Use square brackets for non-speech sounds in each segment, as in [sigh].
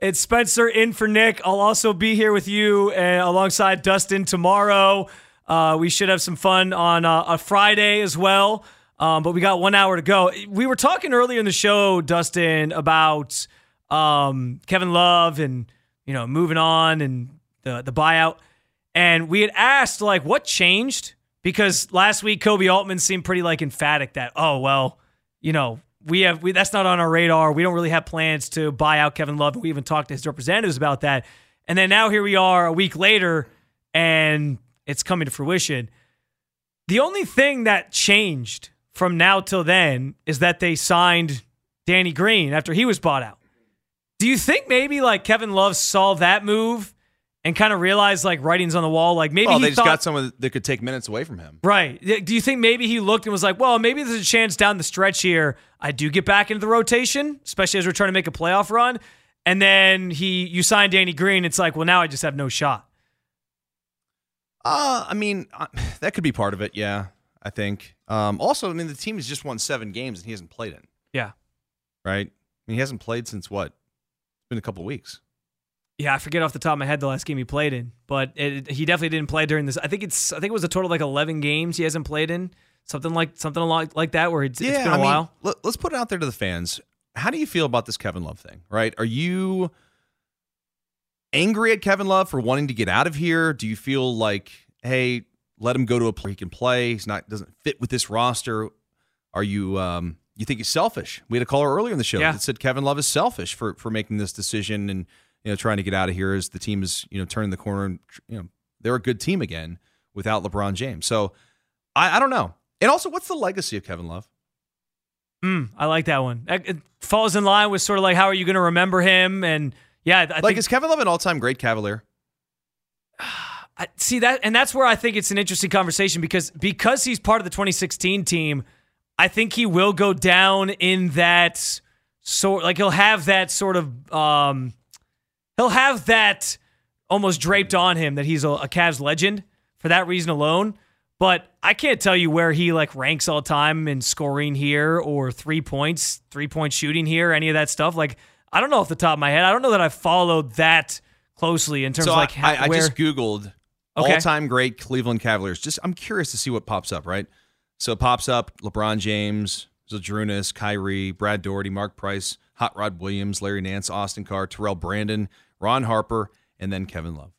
It's Spencer in for Nick. I'll also be here with you uh, alongside Dustin tomorrow. Uh, we should have some fun on uh, a Friday as well. Um, but we got one hour to go. We were talking earlier in the show, Dustin, about um, Kevin Love and you know moving on and the the buyout. And we had asked like what changed because last week Koby Altman seemed pretty like emphatic that oh well you know we have we, that's not on our radar. We don't really have plans to buy out Kevin Love. We even talked to his representatives about that. And then now here we are a week later, and it's coming to fruition. The only thing that changed from now till then is that they signed Danny Green after he was bought out. Do you think maybe like Kevin Love saw that move and kind of realized like writings on the wall? Like maybe well, he they just thought, got someone that could take minutes away from him. Right. Do you think maybe he looked and was like, well, maybe there's a chance down the stretch here I do get back into the rotation, especially as we're trying to make a playoff run. And then he you sign Danny Green, it's like, well, now I just have no shot. Uh, I mean, uh, [sighs] that could be part of it. Yeah, I think. Um, also, I mean, the team has just won seven games and he hasn't played in. Yeah. Right. I mean, he hasn't played since what? It's been a couple of weeks. Yeah, I forget off the top of my head the last game he played in, but it, he definitely didn't play during this. I think it's I think it was a total of like eleven games he hasn't played in, something like something like like that, where it's, yeah, it's been a I mean, while. let, us put it out there to the fans. How do you feel about this Kevin Love thing? Right? Are you angry at Kevin Love for wanting to get out of here? Do you feel like, hey, let him go to a place he can play? He's not doesn't fit with this roster. Are you um you think he's selfish? We had a caller earlier in the show Yeah. that said Kevin Love is selfish for for making this decision and you know trying to get out of here as the team is you know turning the corner and you know they're a good team again without LeBron James. So I, I don't know. And also, what's the legacy of Kevin Love? Mm, I like that one. It falls in line with sort of like how are you going to remember him? And yeah, I like, think is Kevin Love an all-time great Cavalier? [sighs] I, see that, and that's where I think it's an interesting conversation because because he's part of the 2016 team, I think he will go down in that sort. Like he'll have that sort of, um, he'll have that almost draped on him that he's a, a Cavs legend for that reason alone. But I can't tell you where he like ranks all time in scoring here or three points, three point shooting here, any of that stuff. Like I don't know off the top of my head. I don't know that I've followed that closely in terms So of like I, I where. just googled Okay. all-time great Cleveland Cavaliers. Just I'm curious to see what pops up. Right, so it pops up LeBron James, Zydrunas, Kyrie, Brad Daugherty, Mark Price, Hot Rod Williams, Larry Nance, Austin Carr, Terrell Brandon, Ron Harper, and then Kevin Love.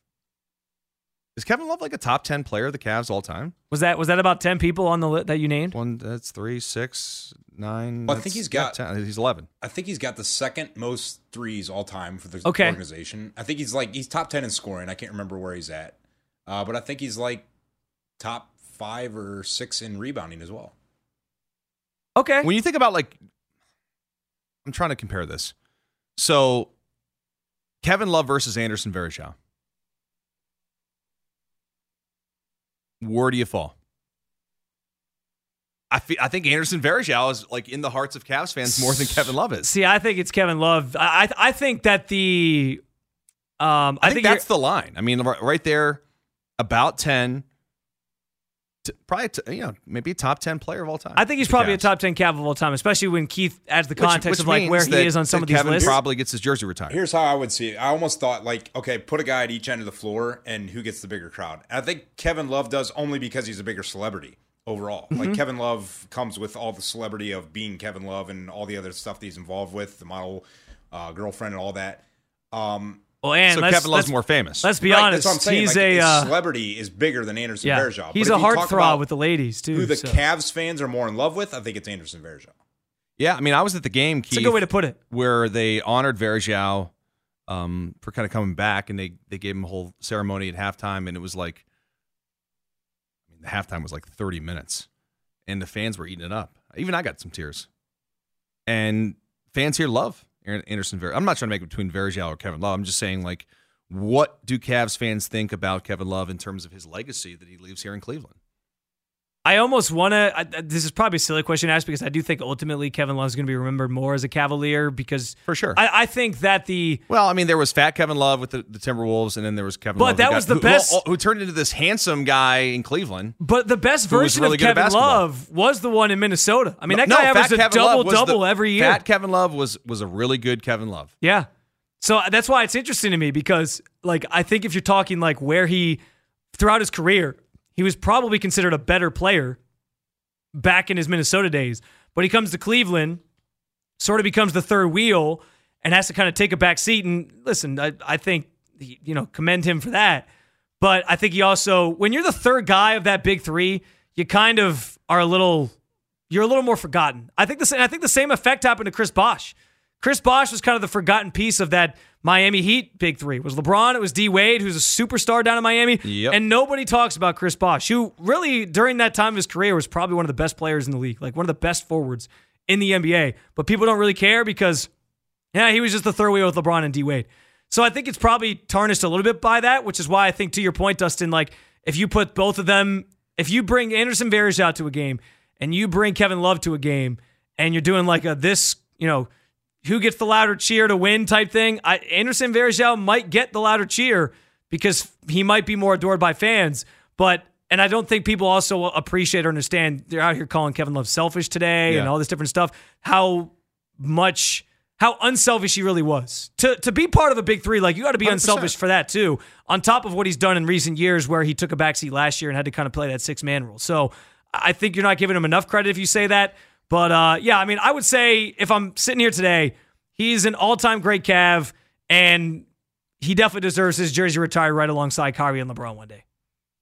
Is Kevin Love like a top ten player of the Cavs all time? Was that was that about ten people on the li- that you named? One, that's three, six, nine. Well, I think he's got- yeah, 10. He's eleven. I think he's got the second most threes all time for the Okay. organization. I think he's like he's top ten in scoring. I can't remember where he's at, uh, but I think he's like top five or six in rebounding as well. Okay. When you think about like, I'm trying to compare this. So, Kevin Love versus Anderson Varejao. Where do you fall? I I think Anderson Varejao is like in the hearts of Cavs fans more than Kevin Love is. See, I think it's Kevin Love. I I, I think that the um I, I, think, you're- that's the line. I mean, right right there, about ten. To, probably, t- you know, maybe a top ten player of all time. I think he's for the probably a top ten Cav of all time, especially when Keith adds the context which of like where means he that- is on some of these Kevin lists. Probably gets his jersey retired. Here's how I would see it. I almost thought like, okay, put a guy at each end of the floor, and who gets the bigger crowd. And I think Kevin Love does only because he's a bigger celebrity overall. Mm-hmm. Like Kevin Love comes with all the celebrity of being Kevin Love and all the other stuff that he's involved with, the model, uh, girlfriend, and all that. Um, well, and so let's, Kevin Love's let's, more famous. Let's be right, honest. that's what I'm saying. He's like, a uh, celebrity is bigger than Anderson yeah. Varejao. He's if a you talk heartthrob with the ladies too. Who the so. Cavs fans are more in love with? I think it's Anderson Varejao. Yeah, I mean, I was at the game, Keith, It's a good way to put it. where they honored Varejao um, for kind of coming back, and they they gave him a whole ceremony at halftime, and it was like, I mean, the halftime was like thirty minutes, and the fans were eating it up. Even I got some tears, and fans here love Anderson. Ver- I'm not trying to make it between Varejao or Kevin Love. I'm just saying like, what do Cavs fans think about Kevin Love in terms of his legacy that he leaves here in Cleveland? I almost want to. This is probably a silly question to ask because I do think ultimately Kevin Love is going to be remembered more as a Cavalier because for sure. I, I, think that the well, I mean, there was Fat Kevin Love with the, the Timberwolves, and then there was Kevin. Love, but Love that got, was the who, best, who, who, turned into this handsome guy in Cleveland. But the best version really of Kevin Love was the one in Minnesota. I mean, that no, guy no, averaged a double double the, every year. Fat Kevin Love was was a really good Kevin Love. Yeah. So that's why it's interesting to me because, like, I think if you're talking like where he throughout his career, he was probably considered a better player back in his Minnesota days. But he comes to Cleveland, sort of becomes the third wheel, and has to kind of take a back seat. And listen, I, I think, you know, commend him for that. But I think he also, when you're the third guy of that big three, you kind of are a little, you're a little more forgotten. I think the same, I think the same effect happened to Chris Bosh. Chris Bosh was kind of the forgotten piece of that Miami Heat big three. It was LeBron, it was D Wade, who's a superstar down in Miami. Yep. And nobody talks about Chris Bosh, who really, during that time of his career, was probably one of the best players in the league, like one of the best forwards in the NBA. But people don't really care because, yeah, he was just the third wheel with LeBron and D Wade. So I think it's probably tarnished a little bit by that, which is why I think, to your point, Dustin, like if you put both of them, if you bring Anderson Varejao to a game and you bring Kevin Love to a game and you're doing like a this, you know, who gets the louder cheer to win type thing. I, Anderson Varejao might get the louder cheer because he might be more adored by fans. But and I don't think people also appreciate or understand. They're out here calling Kevin Love selfish today Yeah. and all this different stuff. How much how unselfish he really was to to be part of a big three. Like you got to be 100%. unselfish for that too. On top of what he's done in recent years, where he took a backseat last year and had to kind of play that six man rule. So I think you're not giving him enough credit if you say that. But uh, yeah, I mean, I would say if I'm sitting here today, he's an all time great Cav, and he definitely deserves his jersey retired right alongside Kyrie and LeBron one day.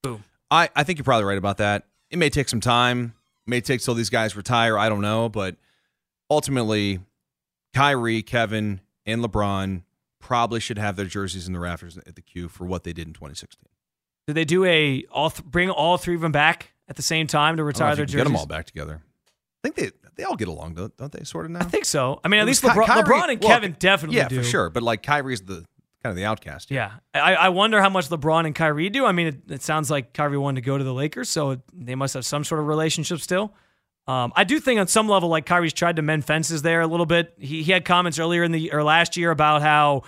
Boom. I, I think you're probably right about that. It may take some time. It may take till these guys retire. I don't know, but ultimately, Kyrie, Kevin, and LeBron probably should have their jerseys in the rafters at the Q for what they did in 2016. Did they do a all th- bring all three of them back at the same time to I don't know retire their jerseys? get them all back together. I think they they all get along, don't, don't they? Sort of now. I think so. I mean, at least Ky- LeBron, Kyrie- LeBron and well, Kevin definitely yeah, do. for sure. But like Kyrie's the kind of the outcast. Yeah, I, I wonder how much LeBron and Kyrie do. I mean, it, it sounds like Kyrie wanted to go to the Lakers, so they must have some sort of relationship still. Um, I do think on some level, like Kyrie's tried to mend fences there a little bit. He, he had comments earlier in the or last year about how,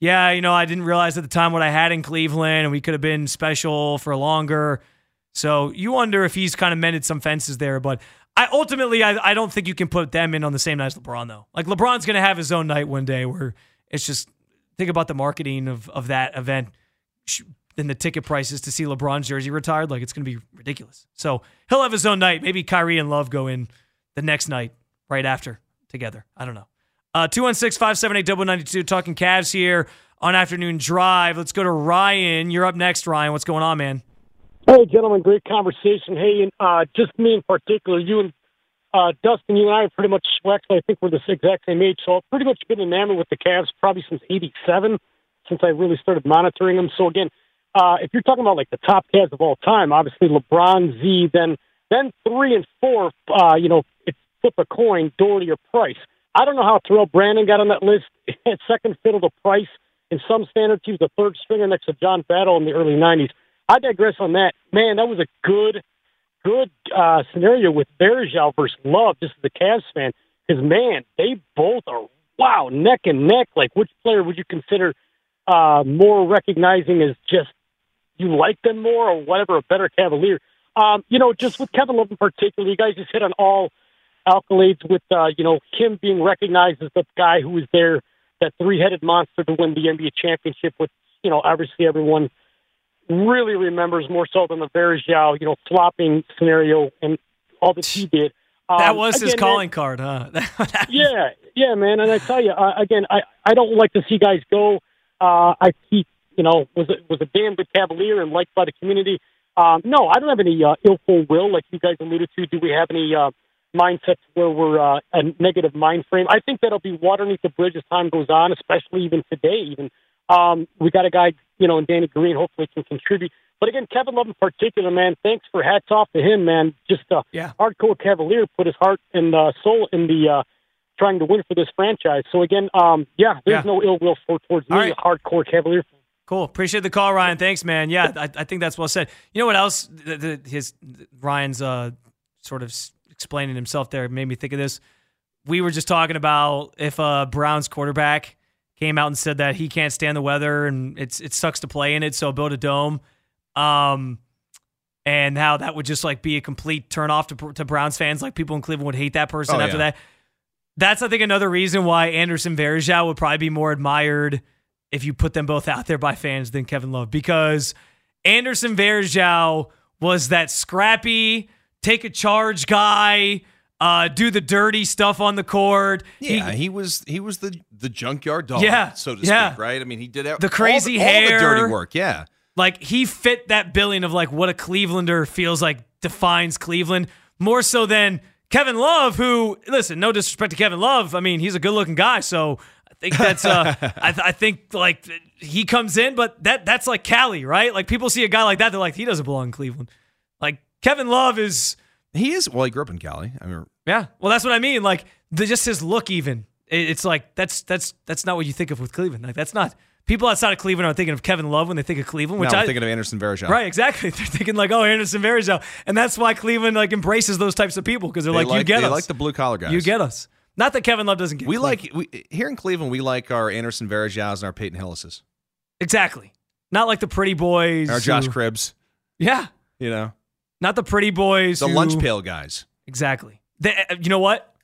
yeah, you know, I didn't realize at the time what I had in Cleveland, and we could have been special for longer. So you wonder if he's kind of mended some fences there, but I ultimately I, I don't think you can put them in on the same night as LeBron though. Like LeBron's to have his own night one day where it's just think about the marketing of of that event and the ticket prices to see LeBron's jersey retired. Like it's to be ridiculous. So he'll have his own night. Maybe Kyrie and Love go in the next night right after together. I don't know. Uh, 216 578 92 talking Cavs here on Afternoon Drive. Let's go to Ryan. You're up next, Ryan. What's going on, man? Hey, gentlemen, great conversation. Hey, and uh, just me in particular, you and uh, Dustin, you and I are pretty much, well, actually, I think we're the exact same age, so I've pretty much been enamored with the Cavs probably since 87, since I really started monitoring them. So, again, uh, if you're talking about like the top Cavs of all time, obviously LeBron, Z, then then three and four, uh, you know, it's flip a coin, Daugherty or Price. I don't know how Terrell Brandon got on that list. [laughs] Second fiddle to Price. In some standards, he was the third stringer next to John Battle in the early 90s. I digress on that. Man, that was a good, good uh, scenario with Varejao versus Love, just as a Cavs fan. Because, man, they both are, wow, neck and neck. Like, which player would you consider uh, more recognizing as just you like them more or whatever, a better Cavalier? Um, you know, just with Kevin Love in particular, you guys just hit on all accolades with, uh, you know, him being recognized as the guy who was there, that three-headed monster to win the NBA championship with, you know, obviously everyone really remembers more so than the Varejao, you know, flopping scenario and all that he did. That Um, was his again, calling card, huh? [laughs] [laughs] yeah, yeah, man. And I tell you, uh, again, I I don't like to see guys go. Uh, I he, you know, was a, was a damn good Cavalier and liked by the community. Um, no, I don't have any uh, ill will like you guys alluded to. Do we have any uh, mindsets where we're uh, a negative mind frame? I think that'll be water underneath the bridge as time goes on, especially even today. Even um, we got a guy, you know, and Danny Green, hopefully can contribute. But again, Kevin Love in particular, man, thanks for hats off to him, man. Just a Yeah. hardcore Cavalier, put his heart and uh, soul in the uh, trying to win for this franchise. So again, um, yeah, there's Yeah. no ill will for towards me, right. a hardcore Cavalier. Cool. Appreciate the call, Ryan. Thanks, man. Yeah, I, I think that's well said. You know what else? The, the, his Ryan's uh, sort of explaining himself there made me think of this. We were just talking about if a Browns quarterback came out and said that he can't stand the weather and it's it sucks to play in it, so build a dome. Um, and how that would just like be a complete turnoff to, to Browns fans. Like people in Cleveland would hate that person Oh, after yeah. that. That's I think another reason why Anderson Varejao would probably be more admired if you put them both out there by fans than Kevin Love because Anderson Varejao was that scrappy, take a charge guy, uh, do the dirty stuff on the court. Yeah, he, was he was the the junkyard dog, Yeah, so to yeah. speak, right? I mean, he did all The crazy all the, all the dirty work. Yeah, like he fit that billing of like what a Clevelander feels like defines Cleveland more so than Kevin Love, who listen, no disrespect to Kevin Love. I mean, he's a good looking guy, so I think that's uh [laughs] I, th- I think like he comes in, but that that's like Cali, right? Like people see a guy like that, they're like, he doesn't belong in Cleveland. Like Kevin Love is he is. Well, he grew up in Cali. I mean, yeah. Well, that's what I mean. Like the, just his look, even It- it's like that's that's that's not what you think of with Cleveland. Like that's not people outside of Cleveland are thinking of Kevin Love when they think of Cleveland, which now I I'm thinking of Anderson Varejao. Right, exactly. [laughs] They're thinking like, oh, Anderson Varejao, and that's why Cleveland like embraces those types of people because they're They like, you get they us, like the blue collar guys. you get us. Not that Kevin Love doesn't get. We Cleveland. like we, here in Cleveland. We like our Anderson Varejaos and our Peyton Hillises, exactly. Not like the pretty boys. our Josh who- Cribbs. Yeah, You know, not the pretty boys. the who- lunch pail guys. Exactly. They, uh, you know what?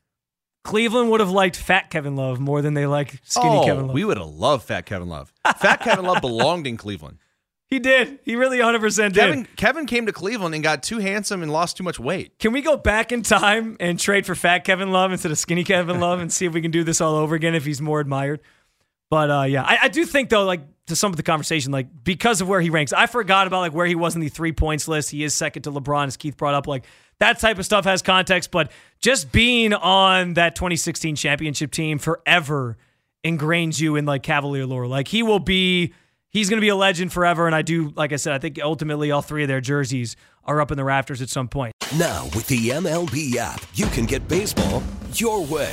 Cleveland would have liked fat Kevin Love more than they like skinny oh, Kevin Love. we would have loved Fat Kevin Love. Fat Kevin Love [laughs] belonged in Cleveland. he did. He really 100 percent did. Kevin Kevin came to Cleveland and got too handsome and lost too much weight. Can we go back in time and trade for fat Kevin Love instead of skinny Kevin Love and see if we can do this all over again if he's more admired? But uh, yeah, I, I do think though, like to sum up the conversation, like because of where he ranks, I forgot about like where he was in the three points list. He is second to LeBron, as Keith brought up. Like that type of stuff has context, but just being on that 2016 championship team forever ingrains you in like Cavalier lore. Like he will be, he's going to be a legend forever. And I do, like I said, I think ultimately all three of their jerseys are up in the rafters at some point. Now, with the MLB app, you can get baseball your way.